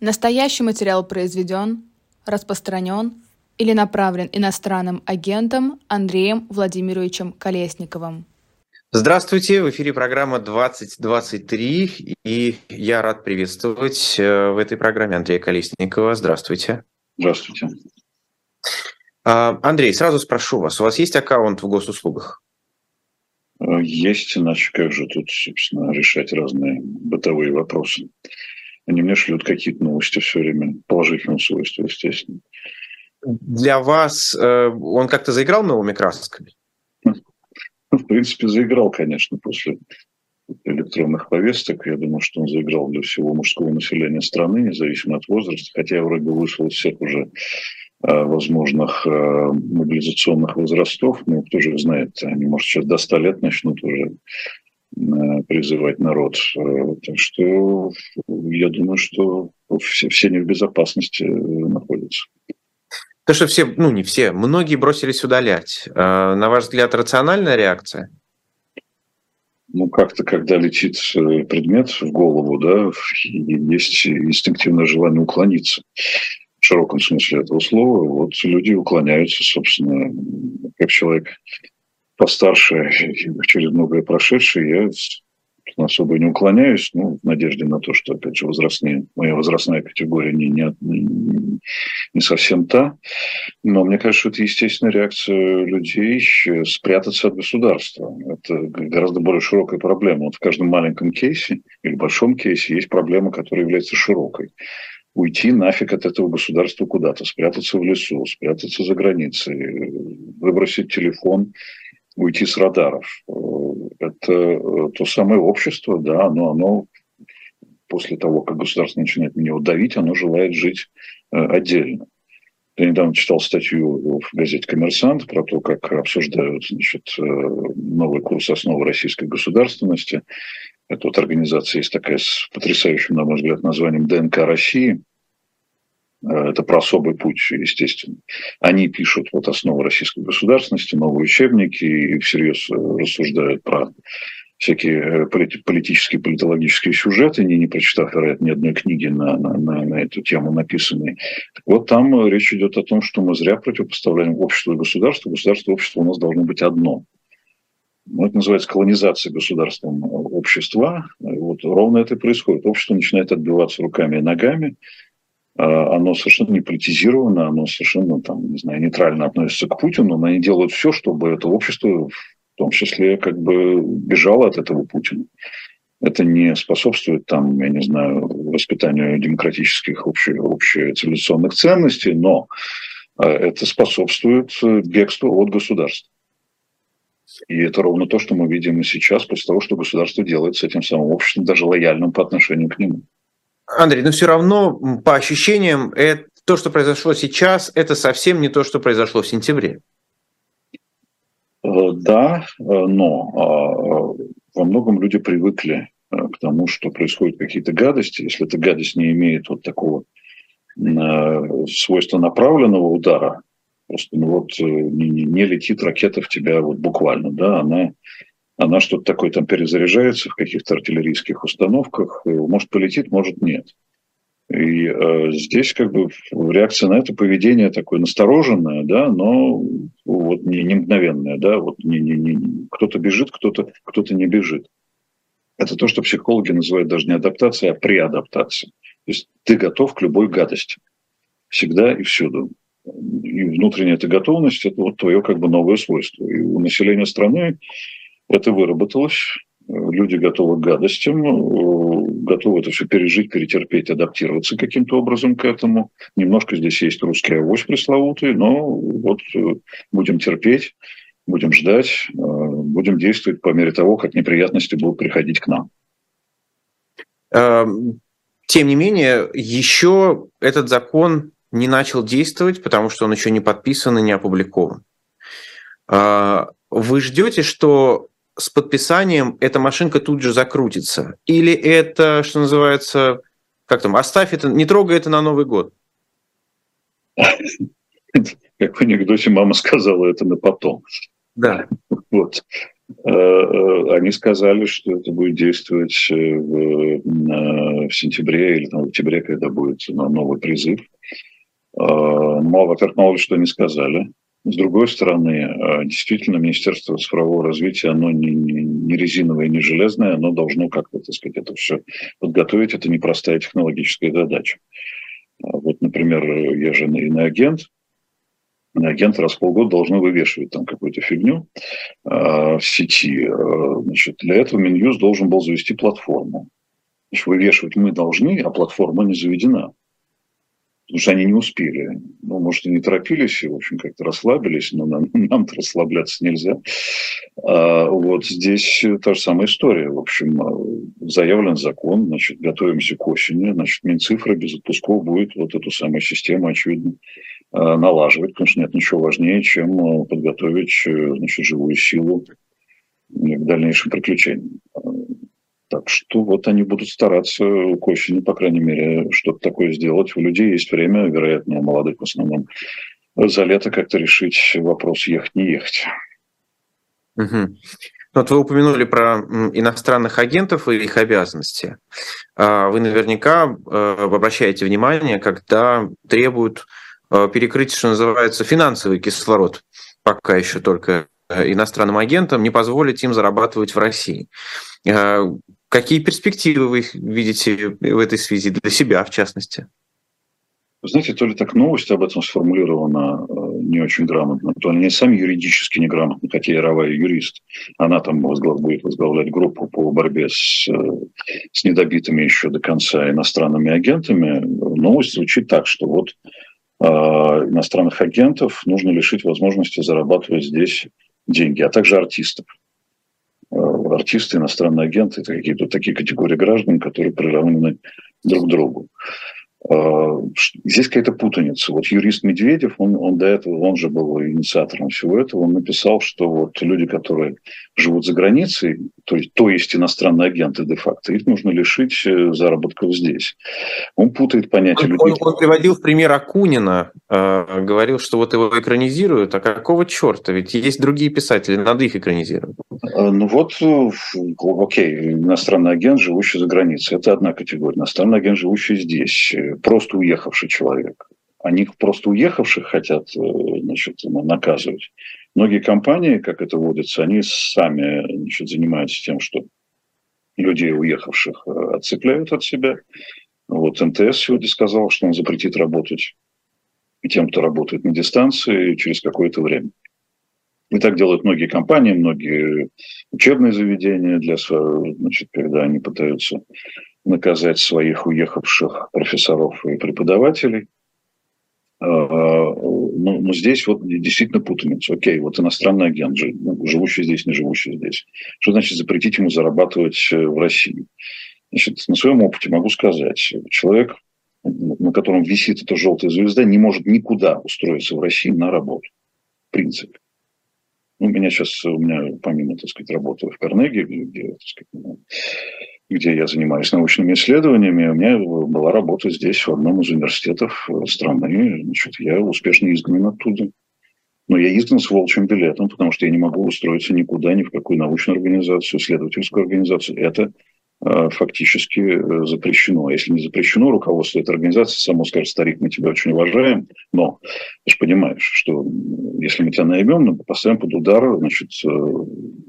Настоящий материал произведен, распространен или направлен иностранным агентом Андреем Владимировичем Колесниковым. Здравствуйте, в эфире программа 2023, и я рад приветствовать э, в этой программе Андрея Колесникова. Здравствуйте. Здравствуйте. А, Андрей, сразу спрошу вас, у вас есть аккаунт в госуслугах? Э, есть, иначе как же тут, собственно, решать разные бытовые вопросы. Они мне шлют какие-то новости все время, положительного свойства, естественно. Для вас э, он как-то заиграл новыми красками? Ну, в принципе, заиграл, конечно, после электронных повесток. Я думаю, что он заиграл для всего мужского населения страны, независимо от возраста. Хотя я вроде бы вышел из всех уже э, возможных э, мобилизационных возрастов. Ну, кто же знает, они, может, сейчас до 100 лет начнут уже призывать народ. Так что я думаю, что все, все не в безопасности находятся. То, что все, ну не все, многие бросились удалять. На ваш взгляд, рациональная реакция? Ну, как-то, когда летит э, предмет в голову, да, есть инстинктивное желание уклониться. В широком смысле этого слова. Вот люди уклоняются, собственно, как человек постарше, через многое прошедший, я особо не уклоняюсь, ну, в надежде на то, что, опять же, возрастные, моя возрастная категория не, не, не, совсем та. Но мне кажется, это естественная реакция людей спрятаться от государства. Это гораздо более широкая проблема. Вот в каждом маленьком кейсе или большом кейсе есть проблема, которая является широкой уйти нафиг от этого государства куда-то, спрятаться в лесу, спрятаться за границей, выбросить телефон уйти с радаров. Э, это э, то самое общество, да, но оно после того, как государство начинает на него давить, оно желает жить э, отдельно. Я недавно читал статью в газете «Коммерсант» про то, как обсуждают значит, новый курс основы российской государственности. Это вот организация есть такая с потрясающим, на мой взгляд, названием «ДНК России», это про особый путь, естественно. Они пишут вот основы российской государственности, новые учебники и всерьез э, рассуждают про всякие э, политические, политологические сюжеты, не, не прочитав, вероятно, ни одной книги на, на, на, на эту тему написанной. Вот там речь идет о том, что мы зря противопоставляем общество и государство. Государство и общество у нас должно быть одно. Ну, это называется колонизация государством общества. Вот ровно это и происходит. Общество начинает отбиваться руками и ногами, оно совершенно не политизировано, оно совершенно там, не знаю, нейтрально относится к Путину, но они делают все, чтобы это общество в том числе как бы бежало от этого Путина. Это не способствует там, я не знаю, воспитанию демократических обще, общецивилизационных ценностей, но а, это способствует бегству от государства. И это ровно то, что мы видим и сейчас, после того, что государство делает с этим самым обществом, даже лояльным по отношению к нему. Андрей, но все равно по ощущениям это, то, что произошло сейчас, это совсем не то, что произошло в сентябре. Э, да, э, но а, во многом люди привыкли э, к тому, что происходят какие-то гадости. Если эта гадость не имеет вот такого свойства направленного удара, просто ну вот не, не летит ракета в тебя вот буквально, да, она она что-то такое там перезаряжается в каких-то артиллерийских установках, может полетит, может нет. И э, здесь как бы реакция на это поведение такое настороженное, да, но вот не, не мгновенное, да, вот не, не, не, кто-то бежит, кто-то кто не бежит. Это то, что психологи называют даже не адаптацией, а преадаптацией. То есть ты готов к любой гадости. Всегда и всюду. И внутренняя эта готовность – это вот твое как бы новое свойство. И у населения страны это выработалось. Люди готовы к гадостям, готовы это все пережить, перетерпеть, адаптироваться каким-то образом к этому. Немножко здесь есть русский авось пресловутый, но вот э, будем терпеть, будем ждать, э, будем действовать по мере того, как неприятности будут приходить к нам. Эм, тем не менее, еще этот закон не начал действовать, потому что он еще не подписан и не опубликован. Э, вы ждете, что с подписанием эта машинка тут же закрутится? Или это, что называется, как там, оставь это, не трогай это на Новый год? Как в анекдоте мама сказала это на потом. Да. Вот. Они сказали, что это будет действовать в, в сентябре или там, в октябре, когда будет новый призыв. Мало, во-первых, мало что они сказали. С другой стороны, э, действительно, Министерство цифрового развития, оно не, не, не резиновое, не железное, оно должно как-то, так сказать, это все подготовить. Это непростая технологическая задача. А вот, например, я же иноагент, агент раз в полгода должны вывешивать там какую-то фигню э, в сети. Э, значит, для этого Минюст должен был завести платформу. Значит, вывешивать мы должны, а платформа не заведена потому что они не успели. Ну, может, и не торопились, и, в общем, как-то расслабились, но нам, нам-то расслабляться нельзя. А вот здесь та же самая история. В общем, а, заявлен закон, значит, готовимся к осени, значит, Минцифра без отпусков будет вот эту самую систему, очевидно, а, налаживать, что нет ничего важнее, чем а, подготовить значит, живую силу к дальнейшим приключениям. Так что вот они будут стараться к осени, по крайней мере, что-то такое сделать. У людей есть время, вероятно, у молодых в основном, за лето как-то решить вопрос ехать, не ехать. Угу. Вот вы упомянули про иностранных агентов и их обязанности. А вы наверняка э, обращаете внимание, когда требуют э, перекрыть, что называется, финансовый кислород, пока еще только э, иностранным агентам, не позволить им зарабатывать в России. Какие перспективы вы видите в этой связи для себя, в частности? Знаете, то ли так новость об этом сформулирована э, не очень грамотно, то ли они сами юридически неграмотны, хотя Яровая юрист. Она там возглав, будет возглавлять группу по борьбе с, э, с недобитыми еще до конца иностранными агентами. Новость звучит так, что вот э, иностранных агентов нужно лишить возможности зарабатывать здесь деньги, а также артистов. Артисты, иностранные агенты, это какие-то такие категории граждан, которые приравнены друг к другу. А, здесь какая-то путаница. Вот юрист Медведев, он, он до этого, он же был инициатором всего этого, он написал, что вот люди, которые живут за границей, то есть, то есть иностранные агенты де-факто, их нужно лишить э, заработков здесь. Он путает понятие он, людей. Он, он приводил в пример Акунина, э, говорил, что вот его экранизируют, а какого черта? Ведь есть другие писатели, надо их экранизировать. Ну вот, э, окей, иностранный агент, живущий за границей, это одна категория. Иностранный агент, живущий здесь просто уехавший человек. Они просто уехавших хотят э, значит, наказывать. Многие компании, как это водится, они сами значит, занимаются тем, что людей уехавших э, отцепляют от себя. Вот МТС сегодня сказал, что он запретит работать тем, кто работает на дистанции через какое-то время. И так делают многие компании, многие учебные заведения, для, значит, когда они пытаются наказать своих уехавших профессоров и преподавателей. А, но, но здесь вот действительно путаница. Окей, вот иностранный агент, ну, живущий здесь, не живущий здесь. Что значит запретить ему зарабатывать э, в России? Значит, на своем опыте могу сказать, человек, на котором висит эта желтая звезда, не может никуда устроиться в России на работу. В принципе. Ну, у меня сейчас, у меня помимо, так сказать, работы в Карнеге, где, так сказать, ну, где я занимаюсь научными исследованиями, у меня была работа здесь, в одном из университетов страны. Значит, я успешно изгнан оттуда. Но я изгнан с волчьим билетом, потому что я не могу устроиться никуда, ни в какую научную организацию, исследовательскую организацию. Это Э, фактически э, запрещено. Если не запрещено, руководство этой организации само скажет, старик, мы тебя очень уважаем, но ты же понимаешь, что если мы тебя наймем, мы поставим под удар значит, э,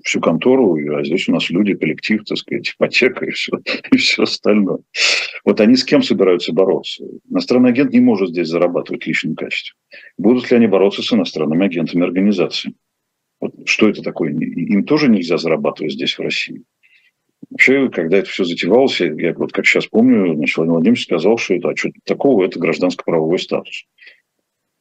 всю контору, а здесь у нас люди, коллектив, так сказать, ипотека и все, и все остальное. Вот они с кем собираются бороться? Иностранный агент не может здесь зарабатывать в личном качестве. Будут ли они бороться с иностранными агентами организации? Вот что это такое? Им тоже нельзя зарабатывать здесь, в России. Вообще, когда это все затевалось, я вот как сейчас помню, значит, Владимир Владимирович сказал, что это, а что такого, это гражданско-правовой статус.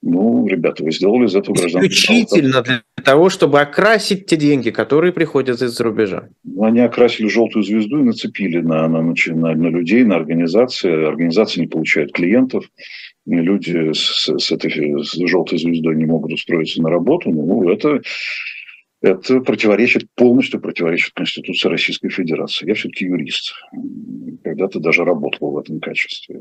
Ну, ребята, вы сделали из этого гражданского Исключительно для того, чтобы окрасить те деньги, которые приходят из-за рубежа. Ну, они окрасили желтую звезду и нацепили на, на, на, на людей, на организации. Организации не получают клиентов. Люди с, с этой с желтой звездой не могут устроиться на работу. Ну, это это противоречит, полностью противоречит Конституции Российской Федерации. Я все-таки юрист. Когда-то даже работал в этом качестве.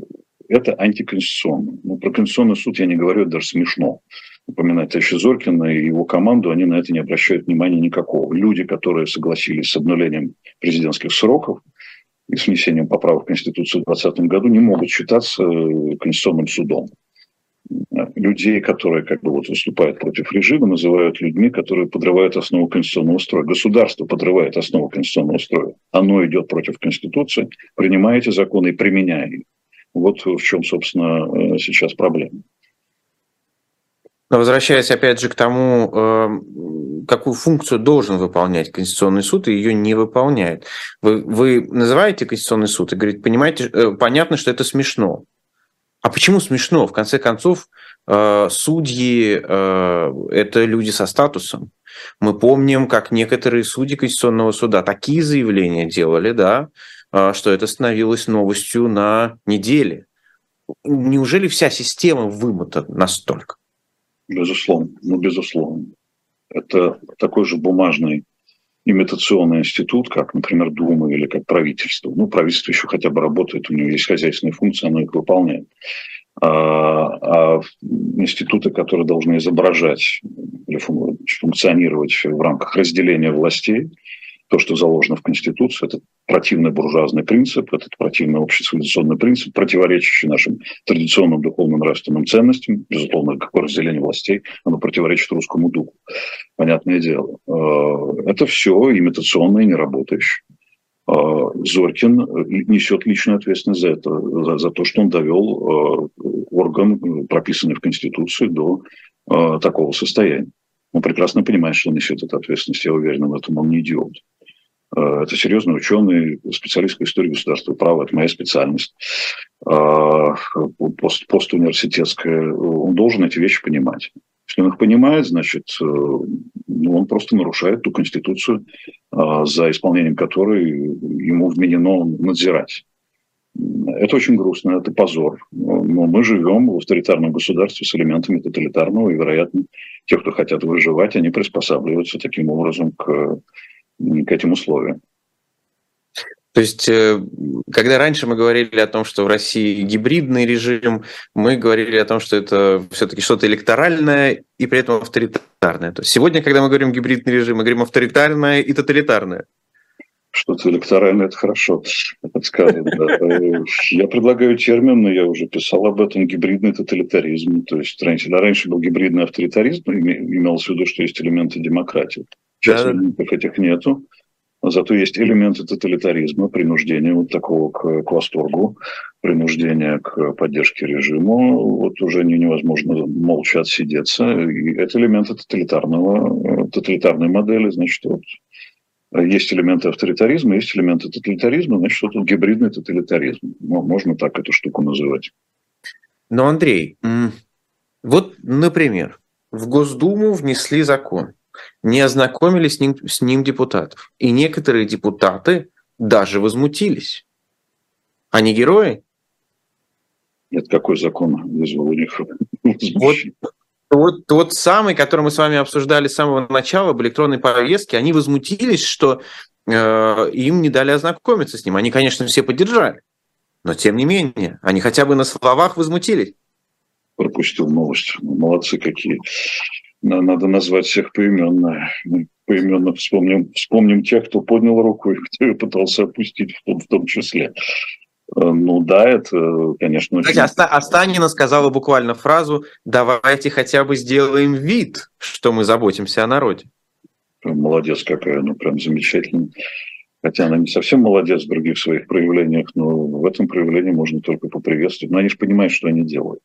Это антиконституционно. Ну, про Конституционный суд я не говорю, это даже смешно. упоминать товарища Зоркина и его команду, они на это не обращают внимания никакого. Люди, которые согласились с обнулением президентских сроков и с внесением поправок в Конституцию в 2020 году, не могут считаться э, Конституционным судом. Людей, которые как бы вот выступают против режима, называют людьми, которые подрывают основу конституционного строя. Государство подрывает основу конституционного строя. Оно идет против Конституции, принимая эти законы и применяя их. Вот в чем, собственно, э, сейчас проблема. Возвращаясь опять же к тому, эм, какую функцию должен выполнять Конституционный суд, и ее не выполняет. Вы, вы называете Конституционный суд и говорите, понимаете, э, понятно, что это смешно. А почему смешно? В конце концов, э, судьи э, – это люди со статусом. Мы помним, как некоторые судьи Конституционного суда такие заявления делали, да, что это становилось новостью на неделе. Неужели вся система вымыта настолько? Безусловно, ну, безусловно. Это такой же бумажный имитационный институт, как, например, Дума или как правительство. Ну, правительство еще хотя бы работает, у него есть хозяйственные функции, оно их выполняет. А, а институты, которые должны изображать или функционировать в рамках разделения властей, то, что заложено в Конституции, это противный буржуазный принцип, этот противный общецивилизационный принцип, противоречащий нашим традиционным духовным нравственным ценностям, безусловно, какое разделение властей, оно противоречит русскому духу, понятное дело. Э, это все имитационное, неработающее. Э, Зоркин несет личную ответственность за это, за, за то, что он довел э, орган, прописанный в Конституции, до такого состояния. Он прекрасно понимает, что он несет эту ответственность, я уверен в этом, он не идиот. Э, это серьезный ученый, специалист по истории государства права, это моя специальность. Э, пост, постуниверситетская. Он должен эти вещи понимать. Если он их понимает, значит, э, ну, он просто нарушает ту конституцию, за исполнением которой ему вменено надзирать. Это очень грустно, это позор. Но мы живем в авторитарном государстве с элементами тоталитарного, и, вероятно, те, кто хотят выживать, они приспосабливаются таким образом к к этим условиям. То есть, э, когда раньше мы говорили о том, что в России гибридный режим, мы говорили о том, что это все-таки что-то электоральное и при этом авторитарное. То есть сегодня, когда мы говорим гибридный режим, мы говорим авторитарное и тоталитарное. Что-то электоральное – это хорошо, это сказано. Я предлагаю термин, но я уже писал об этом, гибридный тоталитаризм. То есть раньше, раньше был гибридный авторитаризм, имелось в виду, что есть элементы демократии. Сейчас да. элементов этих нету. Зато есть элементы тоталитаризма, принуждения вот такого к, к восторгу, принуждения к поддержке режима. Вот уже не, невозможно молча отсидеться. И это элементы тоталитарного, тоталитарной модели. Значит, вот есть элементы авторитаризма, есть элементы тоталитаризма, значит, вот гибридный тоталитаризм. Можно так эту штуку называть. Но, Андрей, вот, например, в Госдуму внесли закон, не ознакомили с ним, с ним депутатов. И некоторые депутаты даже возмутились. Они герои? Нет, какой закон вызвал у них вот, вот тот самый, который мы с вами обсуждали с самого начала об электронной повестке, они возмутились, что э, им не дали ознакомиться с ним. Они, конечно, все поддержали, но тем не менее, они хотя бы на словах возмутились. Пропустил новость. Молодцы какие надо назвать всех поименно. Мы поименно вспомним, вспомним тех, кто поднял руку и кто ее пытался опустить в том, в том числе. Э, ну да, это, конечно, очень... Кстати, Останина сказала буквально фразу «давайте хотя бы сделаем вид, что мы заботимся о народе». Молодец какая, ну прям замечательно. Хотя она не совсем молодец в других своих проявлениях, но в этом проявлении можно только поприветствовать. Но они же понимают, что они делают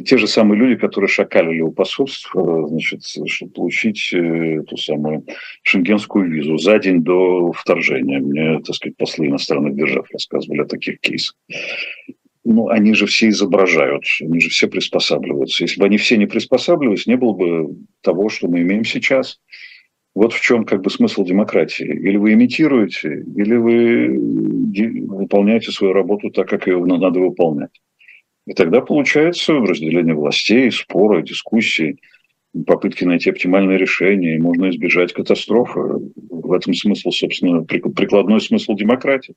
те же самые люди, которые шакалили у посольств, э, значит, чтобы получить э, ту самую шенгенскую визу за день до вторжения. Мне, так сказать, послы иностранных держав рассказывали о таких кейсах. Ну, они же все изображают, они же все приспосабливаются. Если бы они все не приспосабливались, не было бы того, что мы имеем сейчас. Вот в чем как бы смысл демократии. Или вы имитируете, или вы выполняете свою работу так, как ее надо выполнять. И тогда получается разделение властей, споры, дискуссии, попытки найти оптимальное решение, и можно избежать катастрофы. В этом смысл, собственно, прикладной смысл демократии.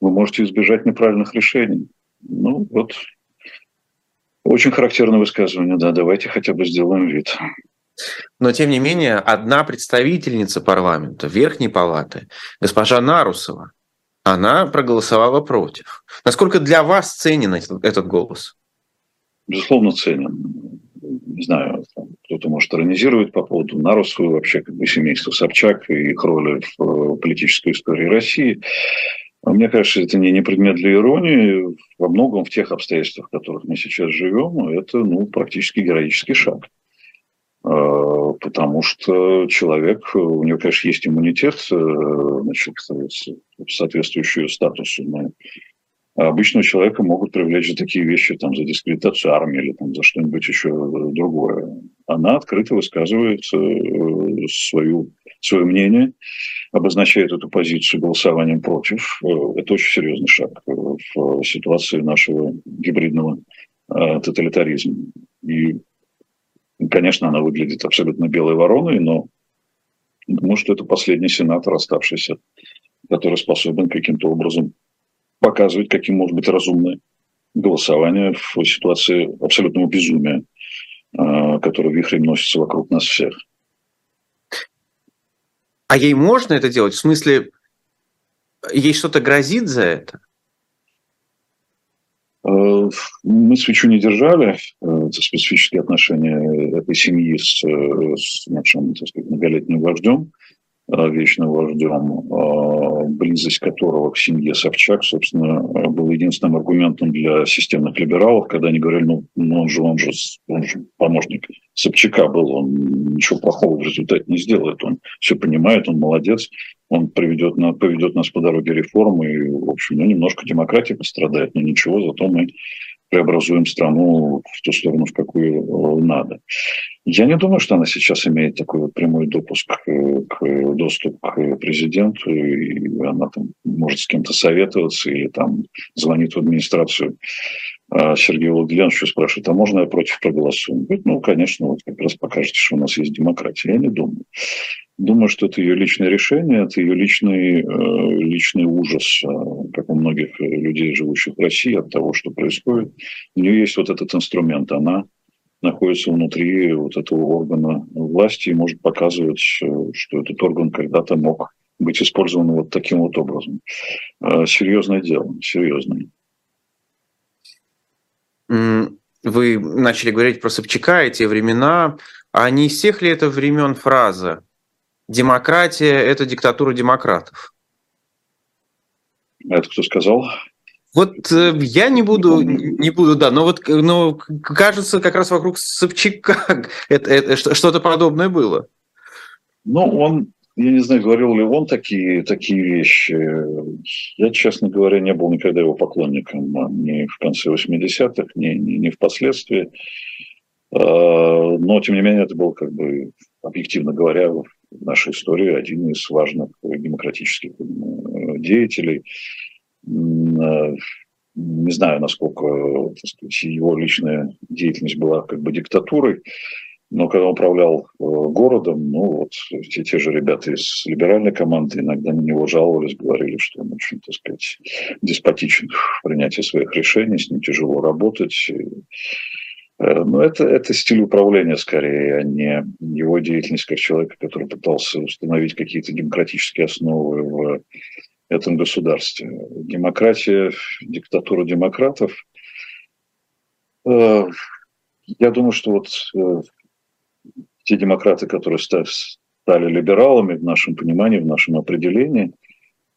Вы можете избежать неправильных решений. Ну вот Очень характерное высказывание, да, давайте хотя бы сделаем вид. Но, тем не менее, одна представительница парламента, Верхней Палаты, госпожа Нарусова, она проголосовала против. Насколько для вас ценен этот, голос? Безусловно, ценен. Не знаю, кто-то, может, иронизирует по поводу Нарусова, вообще как бы семейства Собчак и их роли в э, политической истории России. А мне кажется, это не, не предмет для иронии. Во многом в тех обстоятельствах, в которых мы сейчас живем, это ну, практически героический шаг. А, потому что человек, у него, конечно, есть иммунитет, э, значит, соответствующий статусу. Но обычного человека могут привлечь за такие вещи, там, за дискредитацию армии или там, за что-нибудь еще другое. Она открыто высказывает э, свою, свое мнение, обозначает эту позицию голосованием против. Э, это очень серьезный шаг в ситуации нашего гибридного э, тоталитаризма. И, конечно, она выглядит абсолютно белой вороной, но думаю, что это последний сенатор, оставшийся, который способен каким-то образом показывать, каким может быть разумное голосование в ситуации абсолютного безумия, а, которое вихрем носится вокруг нас всех. А ей можно это делать? В смысле, ей что-то грозит за это? Э, мы свечу не держали. Э, это специфические отношения этой семьи с, э, с нашим, так сказать, многолетним вождем. Э, вечным вождем, э, близость которого к семье Собчак, собственно, был единственным аргументом для системных либералов, когда они говорили, ну, ну он, же, он, же, он же помощник Собчака был, он ничего плохого в результате не сделает, он все понимает, он молодец, он приведет, поведет нас по дороге реформы, и, в общем, ну, немножко демократия пострадает, но ничего, зато мы преобразуем страну в ту сторону, в какую э, надо. Я не думаю, что она сейчас имеет такой вот прямой допуск к, доступ к президенту, и она там может с кем-то советоваться или там звонит в администрацию а Сергею Владимировичу спрашивает, а можно я против проголосую? Он говорит, ну, конечно, вот как раз покажете, что у нас есть демократия. Я не думаю. Думаю, что это ее личное решение, это ее личный, э, личный ужас, э, как у многих людей, живущих в России, от того, что происходит. У нее есть вот этот инструмент. Она находится внутри вот этого органа власти и может показывать, э, что этот орган когда-то мог быть использован вот таким вот образом. Серьезное дело, серьезное. Вы начали говорить про Собчака и времена. А не из всех ли это времен фраза демократия – это диктатура демократов. Это кто сказал? Вот э, я не буду, не буду, да, но вот но кажется, как раз вокруг Собчака это, это, что-то подобное было. Ну, он, я не знаю, говорил ли он такие, такие вещи. Я, честно говоря, не был никогда его поклонником ни в конце 80-х, ни, ни, ни впоследствии. А, но, тем не менее, это был, как бы, объективно говоря, нашей истории один из важных демократических э, деятелей. Э, не знаю, насколько сказать, его личная деятельность была как бы диктатурой, но когда он управлял э, городом, ну вот те, те же ребята из либеральной команды иногда на него жаловались, говорили, что он очень, так сказать, деспотичен в принятии своих решений, с ним тяжело работать. Но это, это стиль управления скорее, а не его деятельность как человека, который пытался установить какие-то демократические основы в этом государстве. Демократия, диктатура демократов. Э, я думаю, что вот э, те демократы, которые стали либералами в нашем понимании, в нашем определении –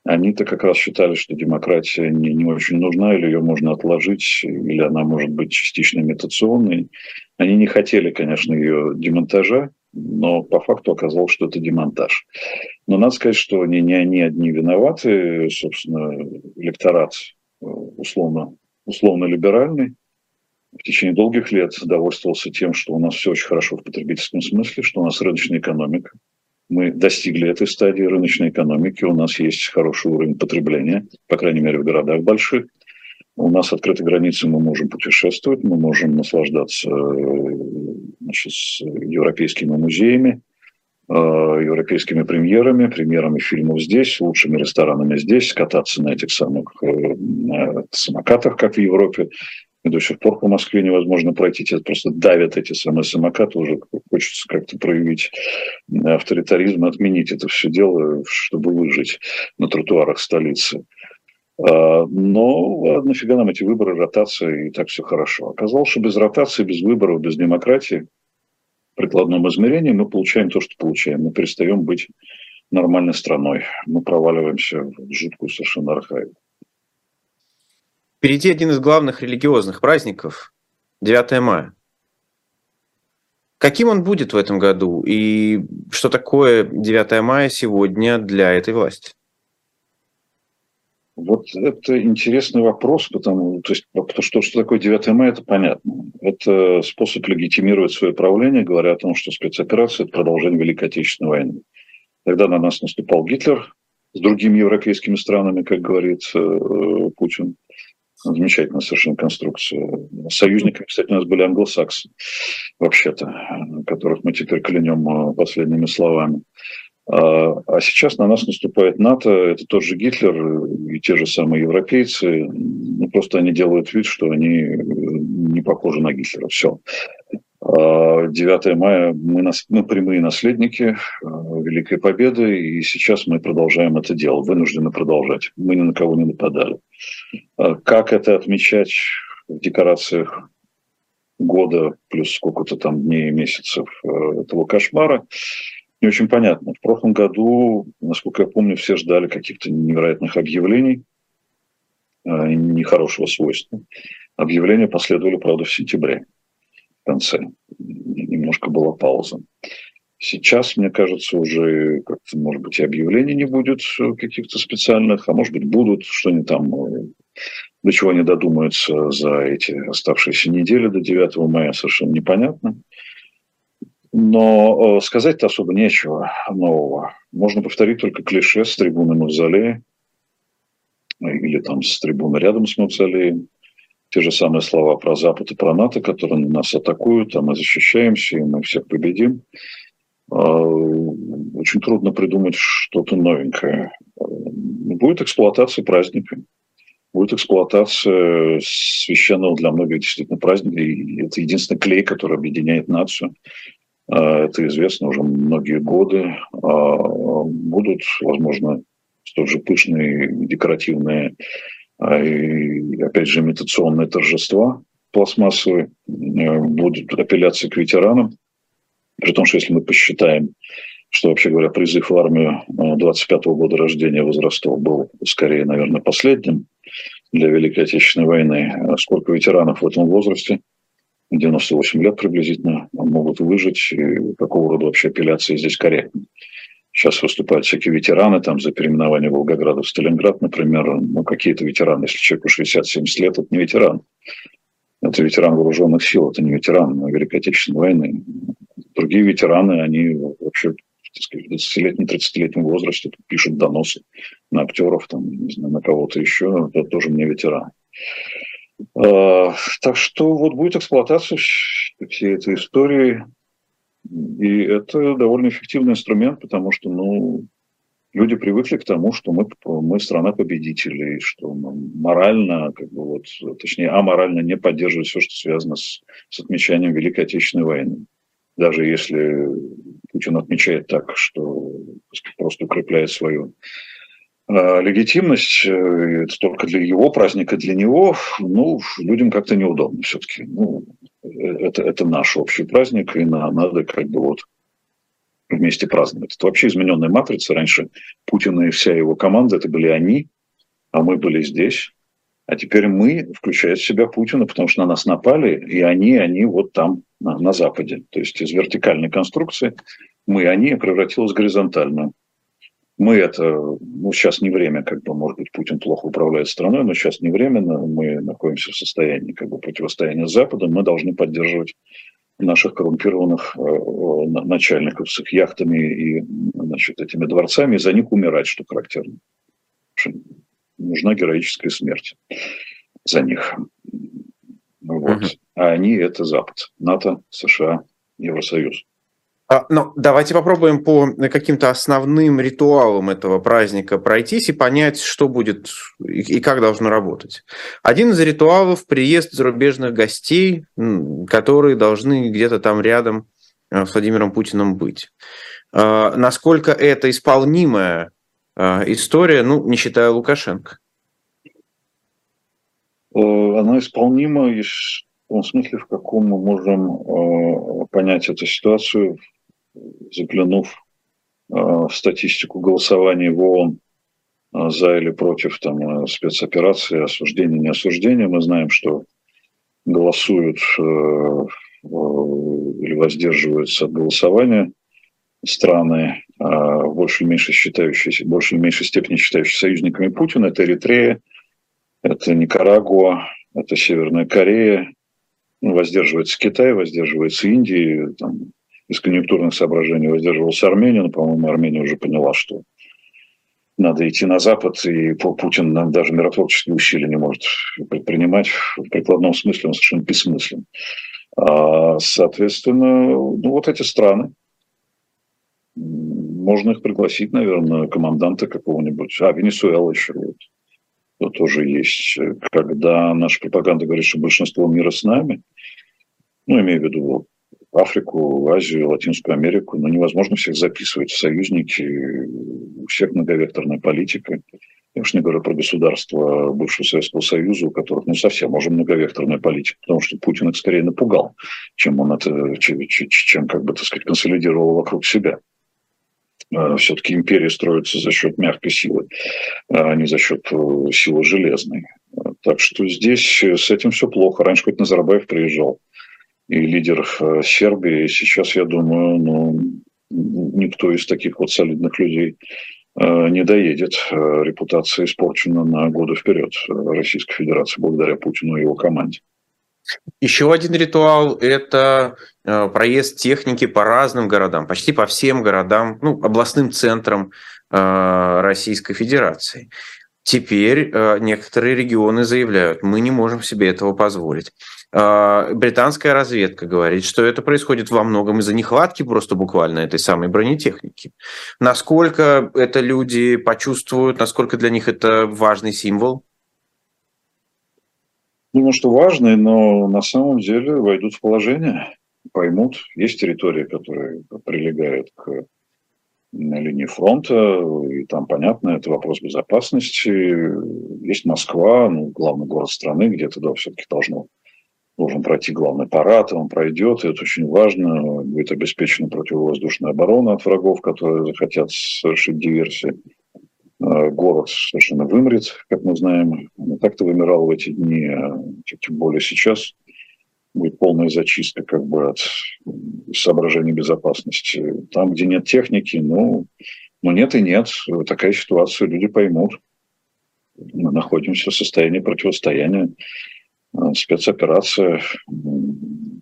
они-то как раз считали, что демократия не, не очень нужна, или ее можно отложить, или она может быть частично имитационной. Они не хотели, конечно, ее демонтажа, но по факту оказалось, что это демонтаж. Но надо сказать, что они не они одни виноваты, собственно, электорат э, условно, условно либеральный, в течение долгих лет довольствовался тем, что у нас все очень хорошо в потребительском смысле, что у нас рыночная экономика, мы достигли этой стадии рыночной экономики, у нас есть хороший уровень потребления, по крайней мере, в городах больших. У нас открыты границы, мы можем путешествовать, мы можем наслаждаться значит, европейскими музеями, э, европейскими премьерами, премьерами фильмов здесь, лучшими ресторанами здесь, кататься на этих самых э, самокатах, как в Европе, до сих пор по Москве невозможно пройти, тебя просто давят эти самые самокаты, уже хочется как-то проявить авторитаризм, отменить это все дело, чтобы выжить на тротуарах столицы. А, но нафига нам эти выборы, ротация, и так все хорошо. Оказалось, что без ротации, без выборов, без демократии, в прикладном измерении мы получаем то, что получаем. Мы перестаем быть нормальной страной. Мы проваливаемся в жуткую совершенно архаику. Впереди один из главных религиозных праздников – 9 мая. Каким он будет в этом году? И что такое 9 мая сегодня для этой власти? Вот это интересный вопрос, потому, то есть, потому что, что такое 9 мая, это понятно. Это способ легитимировать свое правление, говоря о том, что спецоперация – это продолжение Великой Отечественной войны. Тогда на нас наступал Гитлер с другими европейскими странами, как говорит э, Путин. Замечательная совершенно конструкция. Союзниками, кстати, у нас были англосаксы, вообще-то, которых мы теперь клянем э, последними словами. А, а сейчас на нас наступает НАТО, это тот же Гитлер и те же самые европейцы. Ну, просто они делают вид, что они э, не похожи на Гитлера. Все. 9 а, мая мы, нас, мы прямые наследники э, Великой Победы, и сейчас мы продолжаем это дело, вынуждены продолжать. Мы ни на кого не нападали. А как это отмечать в декорациях года плюс сколько-то там дней и месяцев э, этого кошмара, не очень понятно. В прошлом году, насколько я помню, все ждали каких-то невероятных объявлений э, нехорошего свойства. Объявления последовали, правда, в сентябре в конце. Немножко была пауза. Сейчас, мне кажется, уже как-то, может быть, и объявлений не будет каких-то специальных, а может быть, будут, что они там, э, до чего они додумаются за эти оставшиеся недели до 9 мая, совершенно непонятно. Но э, сказать-то особо нечего нового. Можно повторить только клише с трибуны Мавзолея или там с трибуны рядом с Мавзолеем те же самые слова про Запад и про НАТО, которые нас атакуют, а мы защищаемся, и мы всех победим. А, очень трудно придумать что-то новенькое. Будет эксплуатация праздника, будет эксплуатация священного для многих действительно праздника, и это единственный клей, который объединяет нацию. А, это известно уже многие годы. А, будут, возможно, столь же пышные декоративные и, опять же, имитационные торжества пластмассовые, э, будут апелляции к ветеранам, при том, что если мы посчитаем, что, вообще говоря, призыв в армию 25-го э, года рождения возрастов был скорее, наверное, последним для Великой Отечественной войны. А сколько ветеранов в этом возрасте, 98 лет приблизительно, могут выжить, и какого рода вообще апелляции здесь корректны. Сейчас выступают всякие ветераны там за переименование Волгограда в Сталинград, например. Ну, какие-то ветераны. Если человеку 60-70 лет, это не ветеран. Это ветеран вооруженных сил, это не ветеран Великой Отечественной войны. Другие ветераны, они вообще сказать, в 20-летнем, 30-летнем возрасте пишут доносы на актеров, там, не знаю, на кого-то еще. Это тоже мне ветеран. А, так что вот будет эксплуатация всей этой истории и это довольно эффективный инструмент, потому что ну, люди привыкли к тому, что мы, мы страна победителей, что морально, как бы вот, точнее, аморально не поддерживать все, что связано с, с отмечанием Великой Отечественной войны. Даже если Путин отмечает так, что просто укрепляет свою э, легитимность, э, это только для его праздника, для него, ну, людям как-то неудобно все-таки. Ну, это, это наш общий праздник, и надо как бы вот вместе праздновать. Это вообще измененная матрица. Раньше Путин и вся его команда, это были они, а мы были здесь. А теперь мы, включая в себя Путина, потому что на нас напали, и они, они вот там, на, на Западе. То есть из вертикальной конструкции мы, они превратилось в горизонтальную мы это, ну, сейчас не время, как бы, может быть, Путин плохо управляет страной, но сейчас не временно, мы находимся в состоянии, как бы, противостояния с Западом, мы должны поддерживать наших коррумпированных э, начальников с их яхтами и, значит, этими дворцами, и за них умирать, что характерно. Нужна героическая смерть за них. Вот. А они – это Запад, НАТО, США, Евросоюз. А, ну, давайте попробуем по каким-то основным ритуалам этого праздника пройтись и понять, что будет и как должно работать. Один из ритуалов – приезд зарубежных гостей, которые должны где-то там рядом э, с Владимиром Путиным быть. А, насколько это исполнимая а, история, ну, не считая Лукашенко? Э, она исполнима в том смысле, в каком мы можем э, понять эту ситуацию заглянув э, в статистику голосования в ООН э, за или против там, э, спецоперации, осуждения, не осуждения, мы знаем, что голосуют или воздерживаются от голосования страны, в большей или меньшей, считающиеся, большей или меньшей степени считающиеся союзниками Путина. Это Эритрея, это Никарагуа, это Северная Корея, ну, воздерживается Китай, воздерживается Индия, там, из конъюнктурных соображений воздерживался Армения, но, по-моему, Армения уже поняла, что надо идти на Запад, и Путин даже миротворческие усилия не может предпринимать. В прикладном смысле он совершенно бессмыслен. А, соответственно, ну, вот эти страны, можно их пригласить, наверное, команданта какого-нибудь. А, Венесуэла еще вот. То тоже есть. Когда наша пропаганда говорит, что большинство мира с нами, ну, имею в виду Африку, Азию, Латинскую Америку, но невозможно всех записывать в союзники, у всех многовекторная политика. Я уж не говорю про государства бывшего Советского Союза, у которых ну, совсем уже многовекторная политика, потому что Путин их скорее напугал, чем он это, чем, как бы, так сказать, консолидировал вокруг себя. А, Все-таки империя строится за счет мягкой силы, а не за счет э, силы железной. Так что здесь с этим все плохо. Раньше хоть Назарбаев приезжал и лидер э, Сербии. Сейчас, я думаю, ну, никто из таких вот солидных людей э, не доедет. Э, репутация испорчена на годы вперед Российской Федерации благодаря Путину и его команде. Еще один ритуал – это проезд техники по разным городам, почти по всем городам, ну, областным центрам Российской Федерации. Теперь некоторые регионы заявляют, мы не можем себе этого позволить. А, британская разведка говорит, что это происходит во многом из-за нехватки просто буквально этой самой бронетехники. Насколько это люди почувствуют, насколько для них это важный символ? Думаю, что важный, но на самом деле войдут в положение, поймут. Есть территории, которые прилегают к линии фронта, и там, понятно, это вопрос безопасности. Есть Москва, ну, главный город страны, где туда все-таки должно должен пройти главный парад, он пройдет, и это очень важно, будет обеспечена противовоздушная оборона от врагов, которые захотят совершить диверсии. Э, город совершенно вымрет, как мы знаем. Он так-то вымирал в эти дни, а тем более сейчас будет полная зачистка как бы от соображений безопасности. Там, где нет техники, ну, ну нет и нет. Такая ситуация, люди поймут. Мы находимся в состоянии противостояния Э, спецоперация,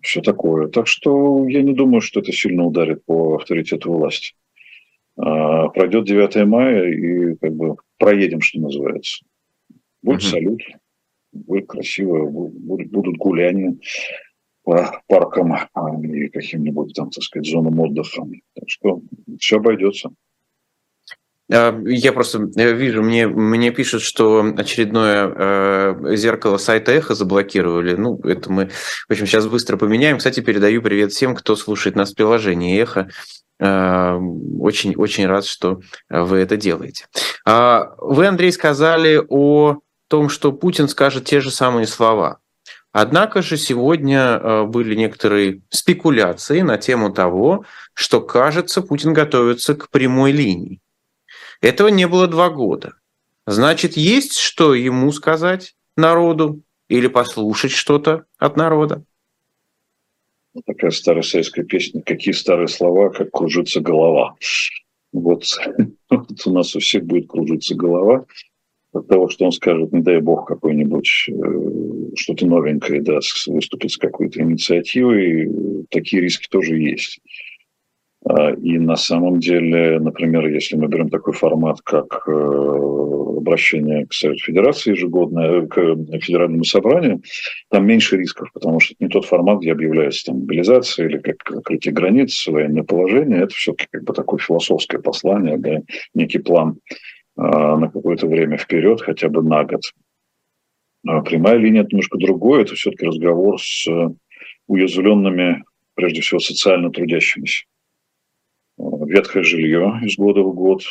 все такое. Так что я не думаю, что это сильно ударит по авторитету власти. А, пройдет 9 мая и как бы проедем, что называется. Будет угу. салют, будет красиво, будут, гуляния по паркам и каким-нибудь там, так сказать, зонам отдыха. Так что все обойдется. А, я просто вижу, мне, мне пишут, что очередное э, зеркало сайта Эхо заблокировали. Ну, это мы, в общем, сейчас быстро поменяем. Кстати, передаю привет всем, кто слушает нас в приложении Эхо. Э, очень, очень рад, что вы это делаете. Э, вы, Андрей, сказали о том, что Путин скажет те же самые слова. Однако же сегодня э, были некоторые спекуляции на тему того, что, кажется, Путин готовится к прямой линии. Этого не было два года. Значит, есть что ему сказать народу или послушать что-то от народа? Ну, такая старая советская песня «Какие старые слова, как кружится голова». Вот, вот у нас у всех будет кружиться голова от того, что он скажет, не дай бог, какой-нибудь э, что-то новенькое, да, выступит с какой-то инициативой. Такие риски тоже есть. А, и на самом деле, например, если мы берем такой формат, как э, обращение к Совету Федерации ежегодное, к Федеральному собранию, там меньше рисков, потому что это не тот формат, где объявляется там, мобилизация или как закрытие границ, военное положение. Это все-таки как бы такое философское послание, да, некий план на какое-то время вперед, хотя бы на год. А прямая линия – это немножко другое. Это все-таки разговор с уязвленными, прежде всего, социально трудящимися ветхое жилье из года в год.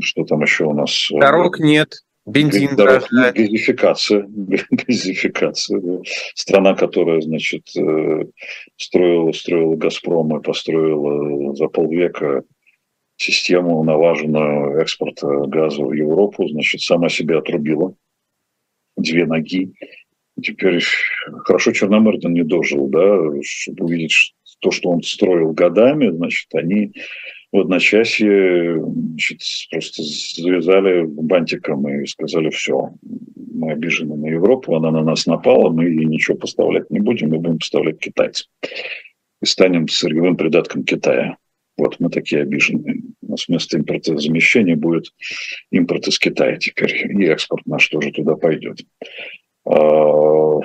Что там еще у нас? Дорог нет. Бензин дорог, нет, газификация, газификация. Да. Страна, которая, значит, э, строила, строила «Газпром» и построила за полвека систему налаженного экспорта газа в Европу, значит, сама себя отрубила. Две ноги. Теперь хорошо Черномырдин не дожил, да, чтобы увидеть, то, что он строил годами, значит, они в одночасье значит, просто завязали бантиком и сказали, все, мы обижены на Европу, она на нас напала, мы ей ничего поставлять не будем, мы будем поставлять китайцам. И станем сырьевым придатком Китая. Вот мы такие обиженные. У нас вместо импортозамещения будет импорт из Китая теперь. И экспорт наш тоже туда пойдет. А,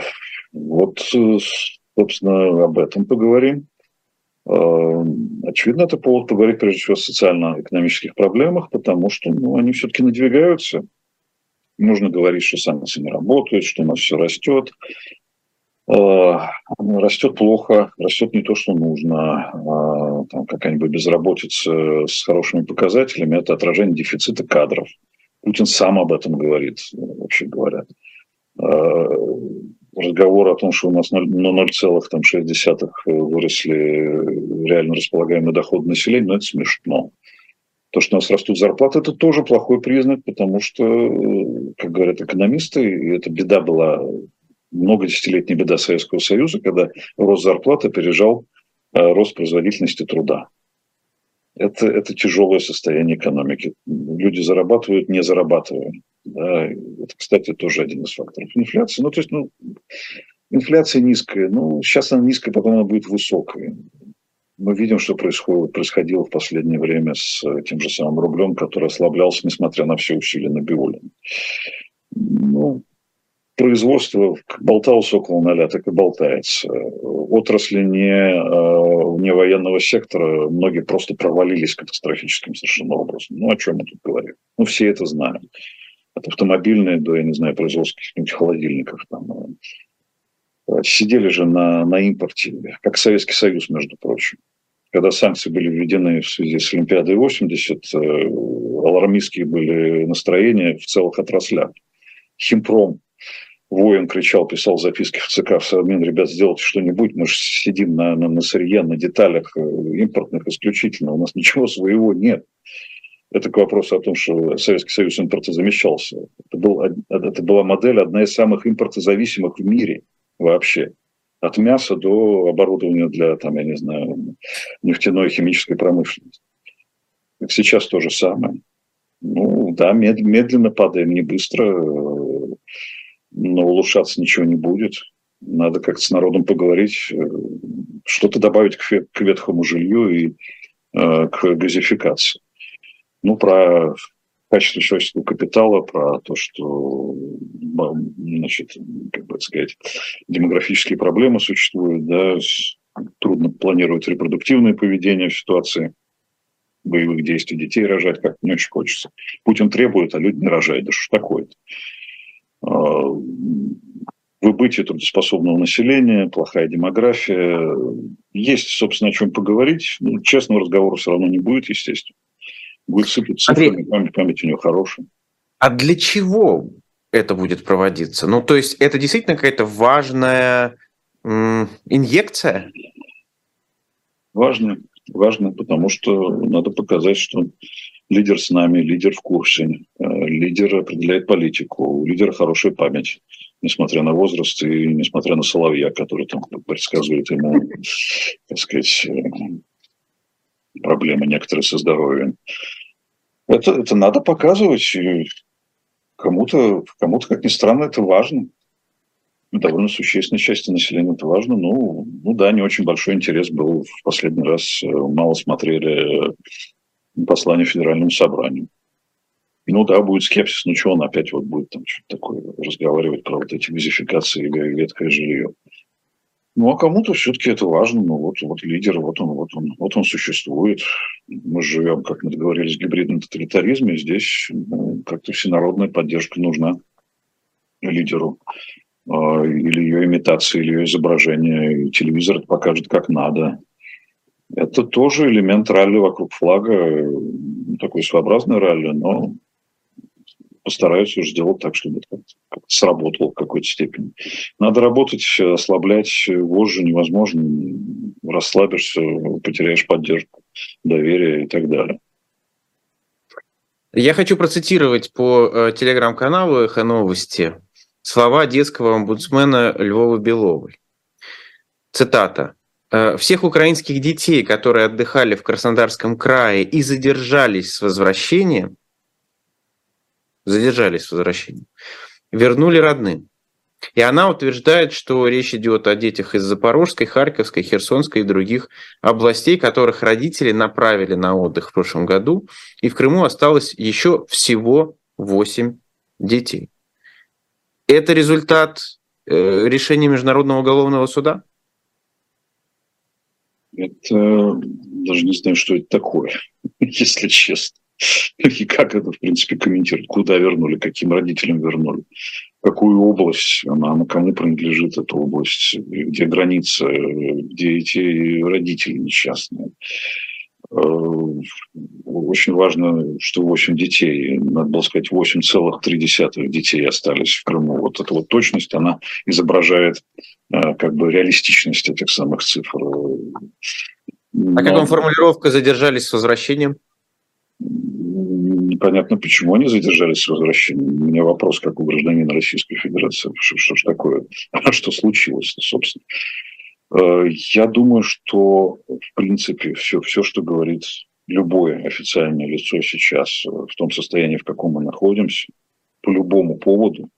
вот, собственно, об этом поговорим. Э, очевидно, это повод поговорить прежде всего о социально-экономических проблемах, потому что ну, они все-таки надвигаются. Нужно говорить, что санкции не работают, что у нас все растет. Э, растет плохо, растет не то, что нужно. Э, там какая-нибудь безработица с хорошими показателями – это отражение дефицита кадров. Путин сам об этом говорит, вообще говоря разговор о том, что у нас на 0,6 выросли реально располагаемый доход населения, ну, это смешно. То, что у нас растут зарплаты, это тоже плохой признак, потому что, как говорят экономисты, и эта беда была, много десятилетняя беда Советского Союза, когда рост зарплаты опережал э, рост производительности труда. Это, это тяжелое состояние экономики. Люди зарабатывают, не зарабатывая. Да, это, кстати, тоже один из факторов инфляции. Ну, то есть, ну, инфляция низкая. Ну, сейчас она низкая, потом она будет высокой. Мы видим, что происходит, происходило в последнее время с тем же самым рублем, который ослаблялся, несмотря на все усилия Набиулина. Ну, производство болталось около ноля, так и болтается. Отрасли не, э, не военного сектора, многие просто провалились катастрофическим совершенно образом. Ну, о чем мы тут говорим? Ну, все это знают от автомобильной до, я не знаю, производства каких-нибудь холодильников. Там. Э, сидели же на, на импорте, как Советский Союз, между прочим. Когда санкции были введены в связи с Олимпиадой 80, э, алармистские были настроения в целых отраслях. Химпром воин кричал, писал записки в ЦК в Совмин, ребят, сделайте что-нибудь, мы же сидим на, на, на сырье, на деталях э, импортных исключительно, у нас ничего своего нет. Это к вопросу о том, что Советский Союз импортозамещался. Это, был, это была модель, одна из самых импортозависимых в мире вообще. От мяса до оборудования для, там, я не знаю, нефтяной химической промышленности. Сейчас то же самое. Ну, да, медленно падаем, не быстро, но улучшаться ничего не будет. Надо как-то с народом поговорить, что-то добавить к ветхому жилью и э, к газификации ну, про качество человеческого капитала, про то, что значит, как бы сказать, демографические проблемы существуют, да, трудно планировать репродуктивное поведение в ситуации боевых действий, детей рожать как не очень хочется. Путин требует, а люди не рожают. Да что такое-то? А, выбытие трудоспособного населения, плохая демография. Есть, собственно, о чем поговорить. Ну, честного разговора все равно не будет, естественно. Будет сыпать цифрами, память, память у него хорошая. А для чего это будет проводиться? Ну, то есть это действительно какая-то важная инъекция? Важно, важно, потому что надо показать, что лидер с нами, лидер в курсе, э, лидер определяет политику, у лидера хорошая память, несмотря на возраст и несмотря на Соловья, который там предсказывает ему, так сказать, э, проблемы некоторые со здоровьем. Это, это надо показывать. Кому-то, кому-то, как ни странно, это важно. довольно существенной части населения это важно. Ну, ну да, не очень большой интерес был в последний раз. Мало смотрели послание Федеральному собранию. Ну да, будет скепсис, ну что он опять вот будет там что-то такое разговаривать про вот эти газификации или ветхое жилье. Ну, а кому-то все-таки это важно. Ну, вот, вот лидер, вот он, вот он, вот он существует. Мы живем, как мы договорились, в гибридном тоталитаризме. Здесь ну, как-то всенародная поддержка нужна лидеру. А, или ее имитация, или ее изображение. И телевизор покажет как надо. Это тоже элемент ралли вокруг флага. Такой своеобразный ралли, но постараются сделать так, чтобы это как-то сработало в какой-то степени. Надо работать, ослаблять вожжи невозможно. Расслабишься, потеряешь поддержку, доверие и так далее. Я хочу процитировать по э, телеграм-каналу «Эхо новости» слова детского омбудсмена Львова Беловой. Цитата. «Э, «Всех украинских детей, которые отдыхали в Краснодарском крае и задержались с возвращением, задержались с возвращением, вернули родным. И она утверждает, что речь идет о детях из Запорожской, Харьковской, Херсонской и других областей, которых родители направили на отдых в прошлом году. И в Крыму осталось еще всего 8 детей. Это результат э, решения Международного уголовного суда? Это даже не знаю, что это такое, если честно. И как это, в принципе, комментировать? Куда вернули, каким родителям вернули? Какую область, она, она кому принадлежит, эта область? Где граница, где эти родители несчастные? Э, очень важно, что 8 детей, надо было сказать, 8,3 детей остались в Крыму. Вот эта вот точность, она изображает э, как бы реалистичность этих самых цифр. А как вам формулировка «задержались с возвращением»? непонятно, почему они задержались с возвращением. У меня вопрос, как у гражданина Российской Федерации. Что, что ж такое? А что случилось, собственно? Э, я думаю, что, в принципе, все, все, что говорит любое официальное лицо сейчас э, в том состоянии, в каком мы находимся, по любому поводу,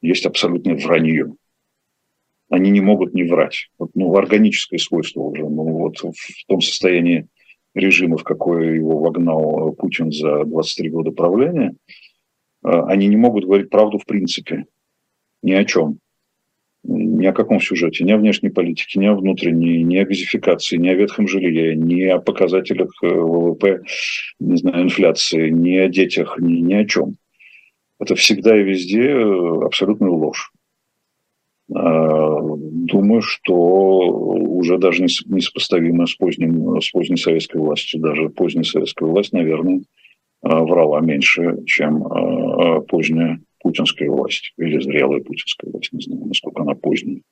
есть абсолютное вранье. Они не могут не врать. Вот, ну, органическое свойство уже. Ну, вот в том состоянии режима, в какое его вогнал Путин за 23 года правления, э, они не могут говорить правду в принципе. Ни о чем. Ни о каком сюжете, ни о внешней политике, ни о внутренней, ни о газификации, ни о ветхом жилье, ни о показателях э, ВВП, не знаю, инфляции, ни о детях, ни, ни о чем. Это всегда и везде э, абсолютная ложь. А, думаю, что уже даже несопоставимо с, поздним, с поздней советской властью. Даже поздняя советская власть, наверное, а, врала меньше, чем а, поздняя путинская власть или зрелая путинская власть. Не знаю, насколько она поздняя.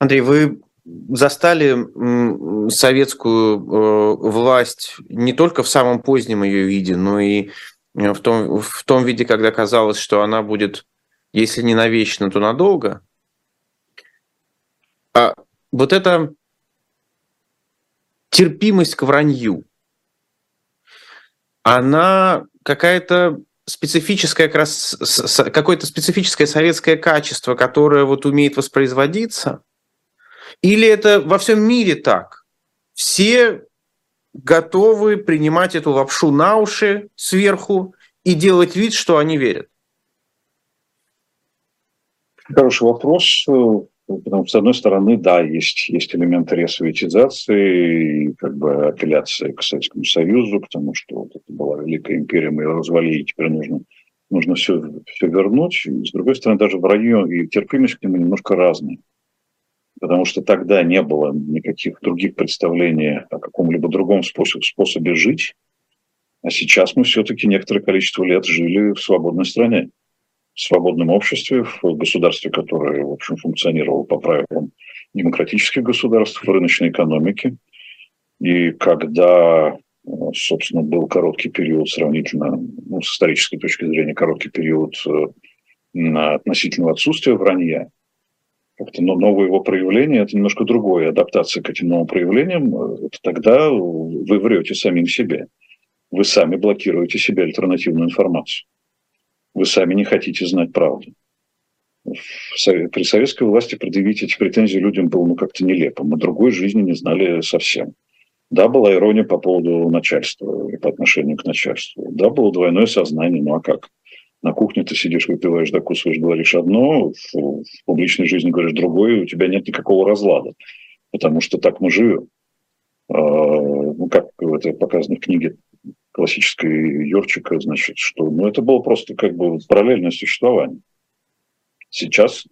Андрей, вы застали советскую э, власть не только в самом позднем ее виде, но и в том, в том виде, когда казалось, что она будет если не навечно, то надолго. А вот эта терпимость к вранью, она какая-то специфическое, как раз, какое-то специфическое советское качество, которое вот умеет воспроизводиться? Или это во всем мире так? Все готовы принимать эту лапшу на уши сверху и делать вид, что они верят? Хороший вопрос. Потому что, с одной стороны, да, есть, есть элемент ресоветизации как бы апелляции к Советскому Союзу, потому что вот это была Великая империя, мы ее развалили, теперь нужно, нужно все, все вернуть. И, с другой стороны, даже в районе и терпимость к нему немножко разные. Потому что тогда не было никаких других представлений о каком-либо другом способе, способе жить. А сейчас мы все-таки некоторое количество лет жили в свободной стране свободном обществе, в государстве, которое, в общем, функционировало по правилам демократических государств, в рыночной экономике. И когда, собственно, был короткий период сравнительно, ну, с исторической точки зрения, короткий период э, относительного отсутствия вранья, как-то новое его проявление – это немножко другое. Адаптация к этим новым проявлениям – это тогда вы врете самим себе. Вы сами блокируете себе альтернативную информацию вы сами не хотите знать правду. При советской власти предъявить эти претензии людям было ну, как-то нелепо. Мы другой жизни не знали совсем. Да, была ирония по поводу начальства и по отношению к начальству. Да, было двойное сознание, ну а как? На кухне ты сидишь, выпиваешь, докусываешь, говоришь одно, в, публичной жизни говоришь другое, у тебя нет никакого разлада, потому что так мы живем. А, ну, как это показано в книге классической Юрчика, значит, что ну, это было просто как бы параллельное существование. Сейчас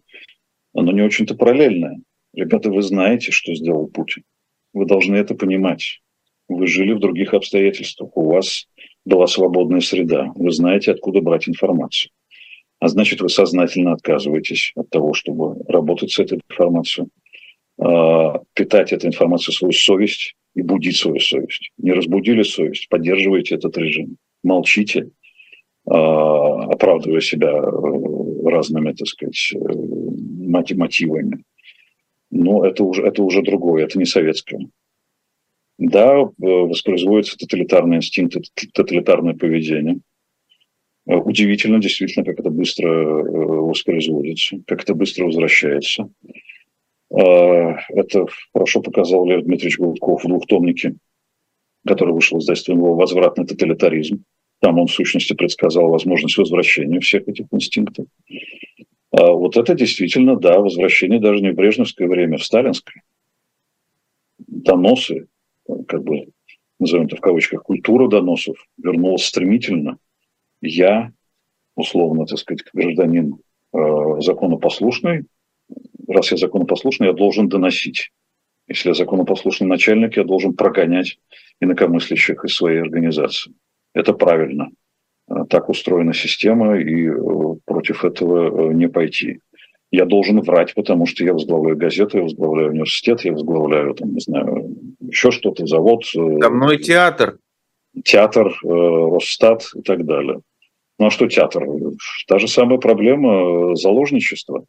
оно не очень-то параллельное. Ребята, вы знаете, что сделал Путин. Вы должны это понимать. Вы жили в других обстоятельствах. У вас была свободная среда. Вы знаете, откуда брать информацию. А значит, вы сознательно отказываетесь от того, чтобы работать с этой информацией, а, питать этой информацией свою совесть и будить свою совесть. Не разбудили совесть, поддерживаете этот режим, молчите, а, оправдывая себя э, разными, так сказать, э, мотивами. Но это уже, это уже другое, это не советское. Да, воспроизводится тоталитарный инстинкт, тоталитарное поведение. Удивительно, действительно, как это быстро э, воспроизводится, как это быстро возвращается. А, это хорошо показал Лев Дмитриевич Гудков в двухтомнике, который вышел из издательства его «Возвратный тоталитаризм». Там он, в сущности, предсказал возможность возвращения всех этих инстинктов. А вот это действительно, да, возвращение даже не в брежневское время, в сталинское. Доносы, как бы, назовем это в кавычках, культура доносов вернулась стремительно. Я, условно, так сказать, гражданин э, законопослушный, раз я законопослушный, я должен доносить. Если я законопослушный начальник, я должен прогонять инакомыслящих из своей организации. Это правильно. А, так устроена система, и э, против этого э, не пойти. Я должен врать, потому что я возглавляю газету, я возглавляю университет, я возглавляю, там, не знаю, еще что-то, завод. Э, Со мной театр. Театр, Росстат и так далее. Ну а что театр? Та же самая проблема заложничества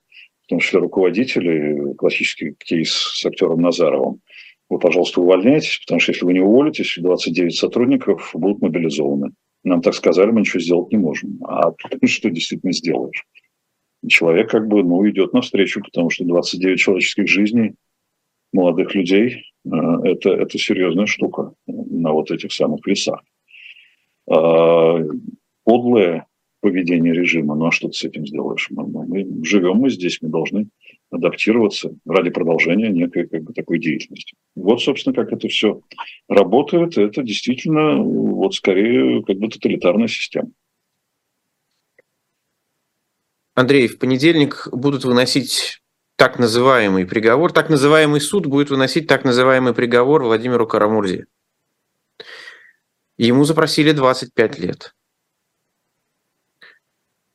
том числе руководители, классический кейс с актером Назаровым, вы, пожалуйста, увольняйтесь, потому что если вы не уволитесь, 29 сотрудников будут мобилизованы. Нам так сказали, мы ничего сделать не можем. А ты что действительно сделаешь? Человек как бы ну, идет навстречу, потому что 29 человеческих жизней молодых людей э, это, это серьезная штука на вот этих самых весах. А, подлое поведение режима. Ну а что ты с этим сделаешь? Мы, мы живем мы здесь, мы должны адаптироваться ради продолжения некой как бы, такой деятельности. Вот, собственно, как это все работает. Это действительно вот скорее как бы тоталитарная система. Андрей, в понедельник будут выносить так называемый приговор. Так называемый суд будет выносить так называемый приговор Владимиру Карамурзе. Ему запросили 25 лет.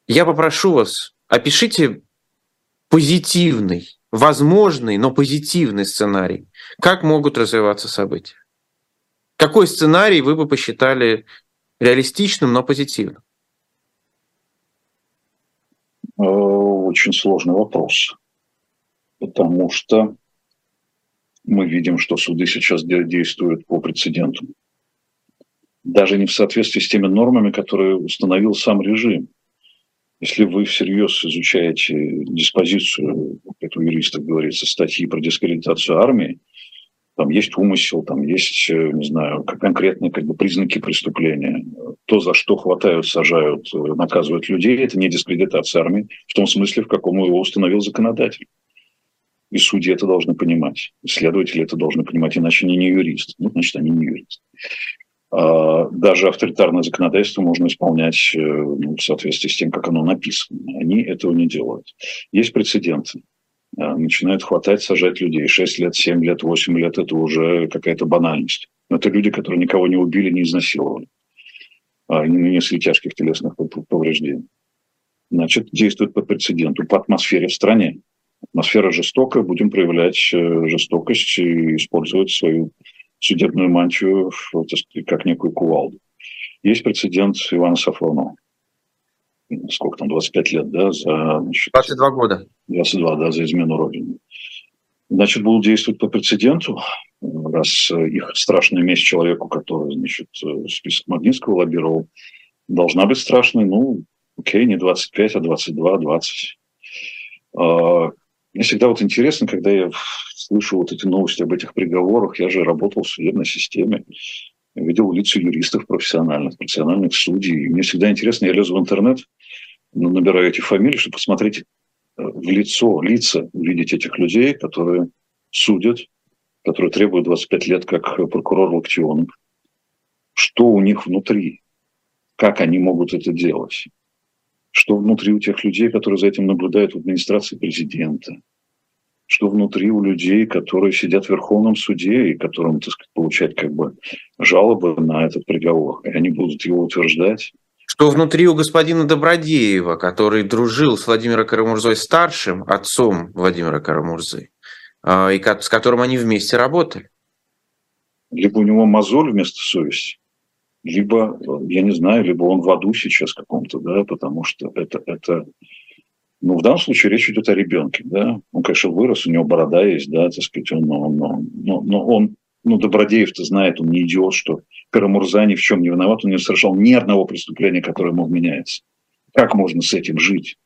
Я попрошу вас, опишите позитивный, возможный, но позитивный сценарий. Как могут развиваться события? Какой сценарий вы бы посчитали реалистичным, но позитивным? Э, очень сложный вопрос. Потому что мы видим, что суды сейчас действуют по прецеденту. Даже не в соответствии с теми нормами, которые установил сам режим. Если вы всерьез изучаете диспозицию, как у юристов говорится, статьи про дискредитацию армии, там есть умысел, там есть, э, не знаю, конкретные как бы, признаки преступления. То, за что хватают, сажают, э, наказывают людей, это не дискредитация армии в том смысле, в каком его установил законодатель. И судьи это должны понимать. Следователи это должны понимать, иначе они не юристы. Ну, значит, они не юристы. А, даже авторитарное законодательство можно исполнять э, ну, в соответствии с тем, как оно написано. Они этого не делают. Есть прецеденты. А, начинают хватать, сажать людей. 6 лет, 7 лет, 8 лет – это уже какая-то банальность. Но это люди, которые никого не убили, не изнасиловали. А, не нанесли тяжких телесных повреждений. Значит, действует по прецеденту, по атмосфере в стране. Атмосфера жестокая, будем проявлять э, жестокость и использовать свою судебную мантию сказать, как некую кувалду. Есть прецедент Ивана Сафронова. Сколько там, 25 лет, да? За, значит, 22 года. 22, да, за измену Родины. Значит, будут действовать по прецеденту, раз их страшная месть человеку, который, значит, список Магнитского лоббировал, должна быть страшной, ну, окей, не 25, а 22, 20. Мне всегда вот интересно, когда я слышу вот эти новости об этих приговорах. Я же работал в судебной системе, видел лица юристов профессиональных, профессиональных судей. И мне всегда интересно, я лезу в интернет, набираю эти фамилии, чтобы посмотреть э, в лицо, лица, увидеть этих людей, которые судят, которые требуют 25 лет как прокурор Локтионов. Что у них внутри? Как они могут это делать? Что внутри у тех людей, которые за этим наблюдают в администрации президента? Что внутри у людей, которые сидят в Верховном суде и которым, так сказать, получать как бы жалобы на этот приговор, и они будут его утверждать? Что внутри у господина Добродеева, который дружил с Владимиром Карамурзой-старшим, отцом Владимира Карамурзы, а, и с которым они вместе работали? Либо у него мозоль вместо совести, либо, я не знаю, либо он в аду сейчас каком-то, да, потому что это, это ну, в данном случае речь идет о ребенке, да. Он, конечно, вырос, у него борода есть, да, так сказать, он, он, он, но, но он, ну, Добродеев-то знает, он не идиот, что Карамурза ни в чем не виноват, он не совершал ни одного преступления, которое ему вменяется. Как можно с этим жить?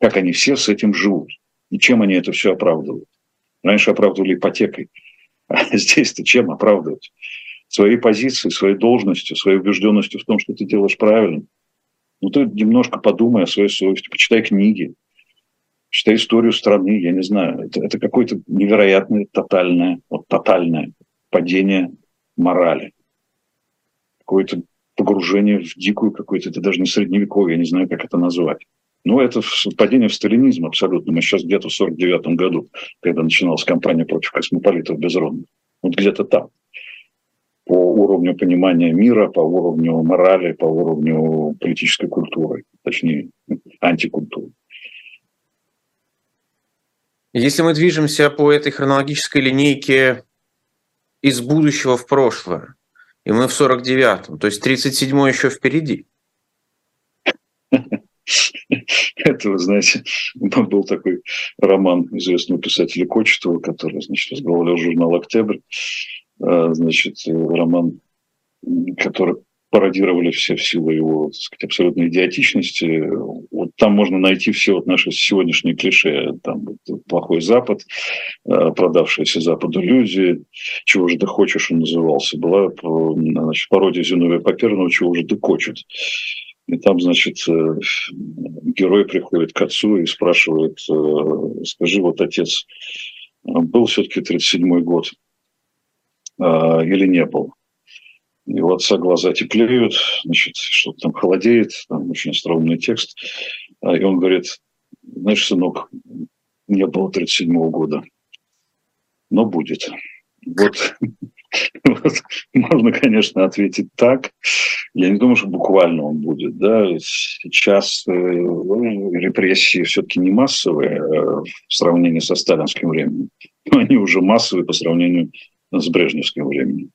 Как они все с этим живут? И чем они это все оправдывают? Раньше оправдывали ипотекой, а здесь-то чем оправдывать? Своей позицией, своей должностью, своей убежденностью в том, что ты делаешь правильно. Ну, ты немножко подумай о своей совести, почитай книги, читай историю страны, я не знаю. Это, это какое-то невероятное, тотальное, вот тотальное падение морали. Какое-то погружение в дикую какую-то, это даже не средневековье, я не знаю, как это назвать. Ну, это падение в сталинизм абсолютно. Мы сейчас где-то в 49 году, когда начиналась кампания против космополитов безродных. Вот где-то там по уровню понимания мира, по уровню морали, по уровню политической культуры, точнее, антикультуры. Если мы движемся по этой хронологической линейке из будущего в прошлое, и мы в 49-м, то есть 37-й еще впереди. Это, вы знаете, был такой роман известного писателя Кочетова, который, значит, возглавлял журнал «Октябрь». А, значит, роман, который пародировали все в силу его, так сказать, абсолютной идиотичности. Вот там можно найти все вот наши сегодняшние клише. Там вот, плохой Запад, а, продавшиеся Западу люди, чего же ты хочешь, он назывался. Была значит, пародия Зиновия Паперного, чего же ты хочет. И там, значит, э, герой приходит к отцу и спрашивает, э, скажи, вот отец, был все-таки 37-й год, а, или не был. И у отца глаза теплеют, значит, что-то там холодеет, там очень остроумный текст. А, и он говорит, знаешь, сынок, не было 37-го года, но будет. Вот, вот можно, конечно, ответить так. Я не думаю, что буквально он будет. Да? Сейчас э, репрессии все-таки не массовые э, в сравнении со сталинским временем. Но они уже массовые по сравнению с брежневским временем.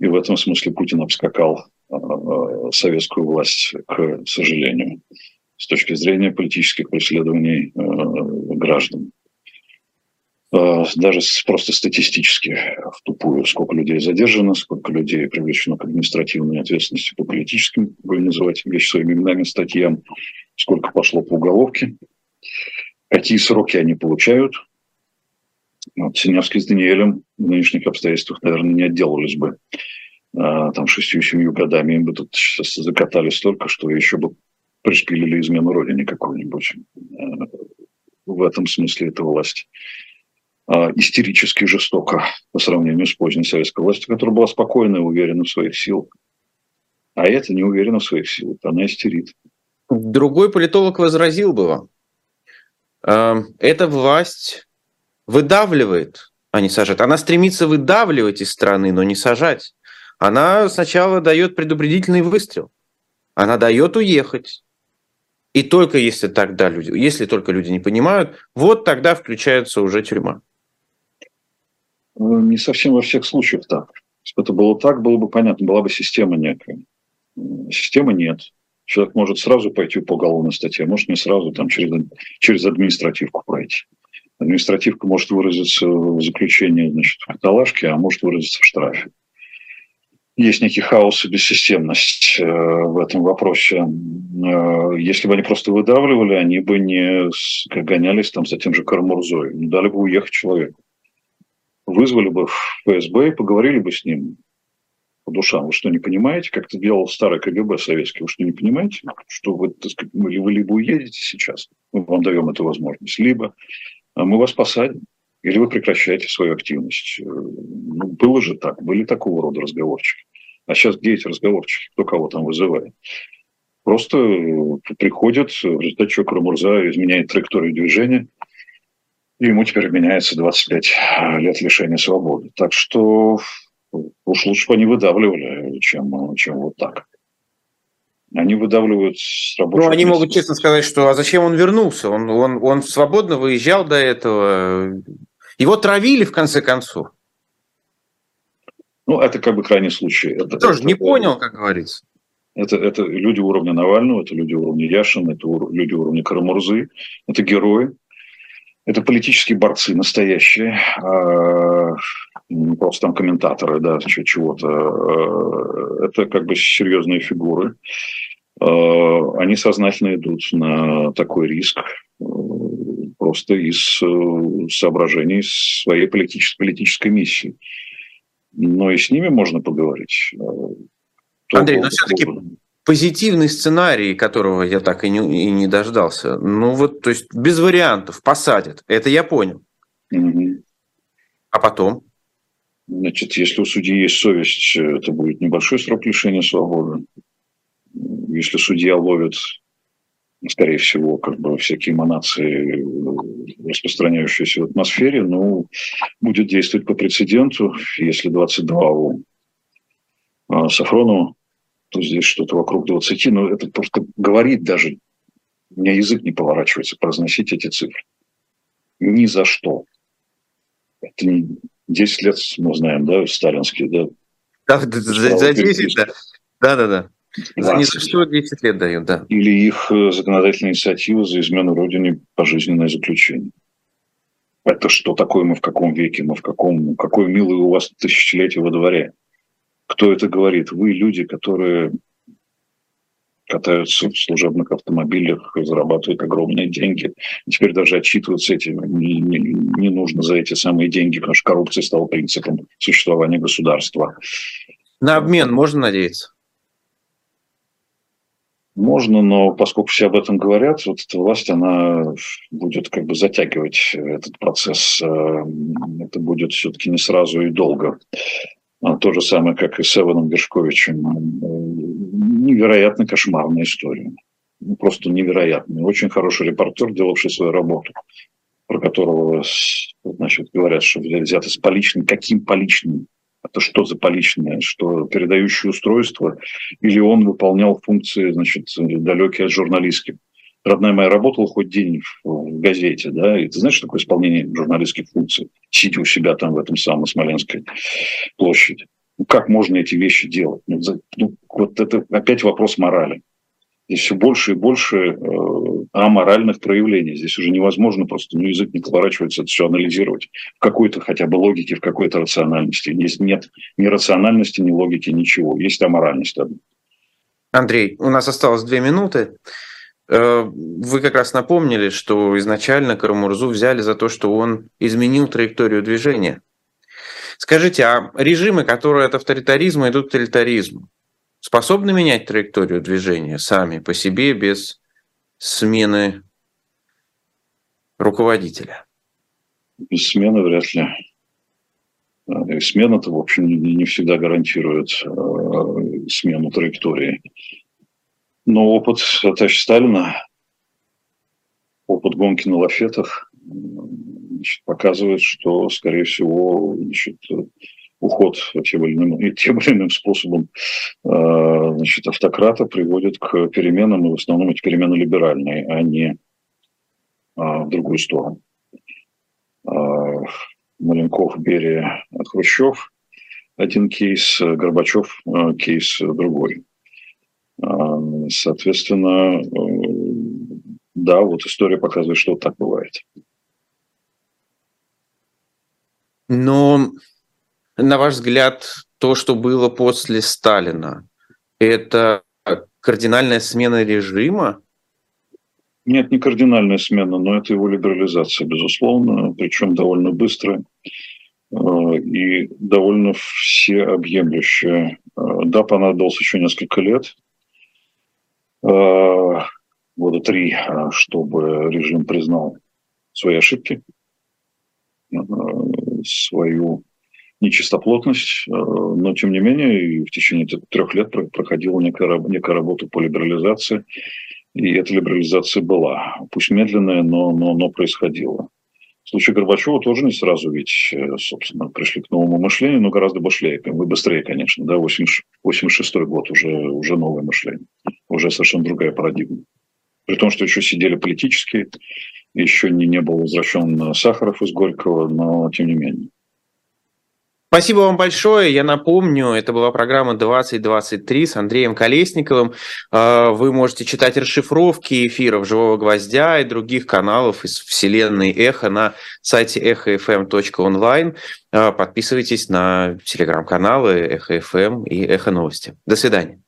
И в этом смысле Путин обскакал а, советскую власть, к сожалению, с точки зрения политических преследований а, граждан. Даже просто статистически в тупую, сколько людей задержано, сколько людей привлечено к административной ответственности по политическим, будем называть вещи своими именами, статьям, сколько пошло по уголовке, какие сроки они получают – Синявский с Даниэлем в нынешних обстоятельствах, наверное, не отделались бы а, там шестью-семью годами. Им бы тут закатали столько, что еще бы пришпилили измену родине какую-нибудь. А, в этом смысле это власть а, истерически жестоко по сравнению с поздней советской властью, которая была спокойна и уверена в своих силах. А это не уверена в своих силах, она истерит. Другой политолог возразил бы вам. Эта власть выдавливает, а не сажает. Она стремится выдавливать из страны, но не сажать. Она сначала дает предупредительный выстрел. Она дает уехать. И только если тогда люди, если только люди не понимают, вот тогда включается уже тюрьма. Не совсем во всех случаях так. Если бы это было так, было бы понятно, была бы система некая. Системы нет. Человек может сразу пойти по уголовной статье, может не сразу, там, через, через административку пройти. Административка может выразиться в заключении значит, в каталажке, а может выразиться в штрафе. есть некий хаос и бессистемность э, в этом вопросе. Э, если бы они просто выдавливали, они бы не гонялись там за тем же Карамурзой. Не дали бы уехать человеку. Вызвали бы в ФСБ и поговорили бы с ним по душам. Вы что, не понимаете, как это делал старый КГБ советский? Вы что, не понимаете, что вы, так сказать, вы либо уедете сейчас, мы вам даем эту возможность, либо мы вас посадим, или вы прекращаете свою активность. Э, ну, было же так, были такого рода разговорчики. А сейчас где эти разговорчики? Кто кого там вызывает? Просто э, приходят, в результате чего Карамурза изменяет траекторию движения, и ему теперь меняется 25 лет лишения свободы. Так что уж лучше бы они выдавливали, чем, чем вот так. Они выдавливают с рабочих Ну, они мест. могут честно сказать, что а зачем он вернулся? Он, он, он свободно выезжал до этого. Его травили, в конце концов. Ну, это как бы крайний случай. Это, Тоже это, не понял, как говорится. Это, это люди уровня Навального, это люди уровня Яшина, это люди уровня Карамурзы, это герои, это политические борцы настоящие, а, не просто там комментаторы, да, чего-то. А, это как бы серьезные фигуры. А, они сознательно идут на такой риск просто из э, соображений своей политической, политической миссии но и с ними можно поговорить. Э, Андрей, но все-таки позитивный сценарий, которого я так и не, и не дождался, ну вот, то есть без вариантов посадят, это я понял. Угу. А потом? Значит, если у судьи есть совесть, это будет небольшой срок лишения свободы. Если судья ловит скорее всего, как бы всякие эманации, распространяющиеся в атмосфере, ну, будет действовать по прецеденту. Если 22 у а, Сафронова, то здесь что-то вокруг 20. Но это просто говорит даже, у меня язык не поворачивается произносить эти цифры. Ни за что. Это не 10 лет мы знаем, да, сталинские, да. Да, за, за 10, да. Да, да, да. За не что 10 лет дают, да. Или их э, законодательная инициатива за измену Родине пожизненное заключение. Это что такое мы в каком веке, мы в каком, какое милое у вас тысячелетие во дворе. Кто это говорит? Вы люди, которые катаются в служебных автомобилях, зарабатывают огромные деньги. И теперь даже отчитываться этим не, не, не нужно за эти самые деньги, потому что коррупция стала принципом существования государства. На обмен можно надеяться? Можно, но поскольку все об этом говорят, вот эта власть, она будет как бы затягивать этот процесс. Э, это будет все-таки не сразу и долго. А то же самое, как и с Эваном Гершковичем. Невероятно кошмарная история. Ну, просто невероятная. Очень хороший репортер, делавший свою работу, про которого значит, говорят, что взято с поличным. Каким поличным? Это что за поличное, что передающее устройство, или он выполнял функции, значит, далекие от журналистских. Родная моя работала хоть день в газете, да, и ты знаешь, что такое исполнение журналистских функций, сидя у себя там в этом самом Смоленской площади. Ну, как можно эти вещи делать? Ну, ну, вот это опять вопрос морали. Здесь все больше и больше э, аморальных проявлений. Здесь уже невозможно просто, ну, язык не поворачивается это все анализировать в какой-то хотя бы логике, в какой-то рациональности. Здесь нет ни рациональности, ни логики, ничего. Есть аморальность. Андрей, у нас осталось две минуты. Э, вы как раз напомнили, что изначально Карамурзу взяли за то, что он изменил траекторию движения. Скажите, а режимы, которые от авторитаризма идут к тоталитаризму, способны менять траекторию движения сами по себе без смены руководителя? Без смены вряд ли. И смена-то, в общем, не, всегда гарантирует э, смену траектории. Но опыт товарища Сталина, опыт гонки на лафетах значит, показывает, что, скорее всего, значит, уход тем или иным, тем или иным способом э, значит, автократа приводит к переменам, и в основном эти перемены либеральные, а не а, в другую сторону. А, Маленков, Берия, Хрущев – один кейс, Горбачев – кейс другой. А, соответственно, э, да, вот история показывает, что так бывает. Но на ваш взгляд, то, что было после Сталина, это кардинальная смена режима? Нет, не кардинальная смена, но это его либерализация, безусловно, причем довольно быстрая э, и довольно всеобъемлющая. Э, да, понадобилось еще несколько лет, э, года три, чтобы режим признал свои ошибки, свою нечистоплотность, но тем не менее в течение трех лет проходила некая, некая работа по либерализации и эта либерализация была. Пусть медленная, но, но, но происходила. В случае Горбачева тоже не сразу ведь, э, собственно, пришли к новому мышлению, но гораздо быстрее, быстрее конечно. Да, 86 год уже, уже новое мышление, уже совершенно другая парадигма. При том, что еще сидели политические, еще не, не был возвращен Сахаров из Горького, но тем не менее. Спасибо вам большое. Я напомню, это была программа 2023 с Андреем Колесниковым. А, вы можете читать расшифровки эфиров «Живого гвоздя» и других каналов из вселенной «Эхо» на сайте эхофм.онлайн. А, подписывайтесь на телеграм-каналы «Эхо ФМ» и «Эхо новости». До свидания.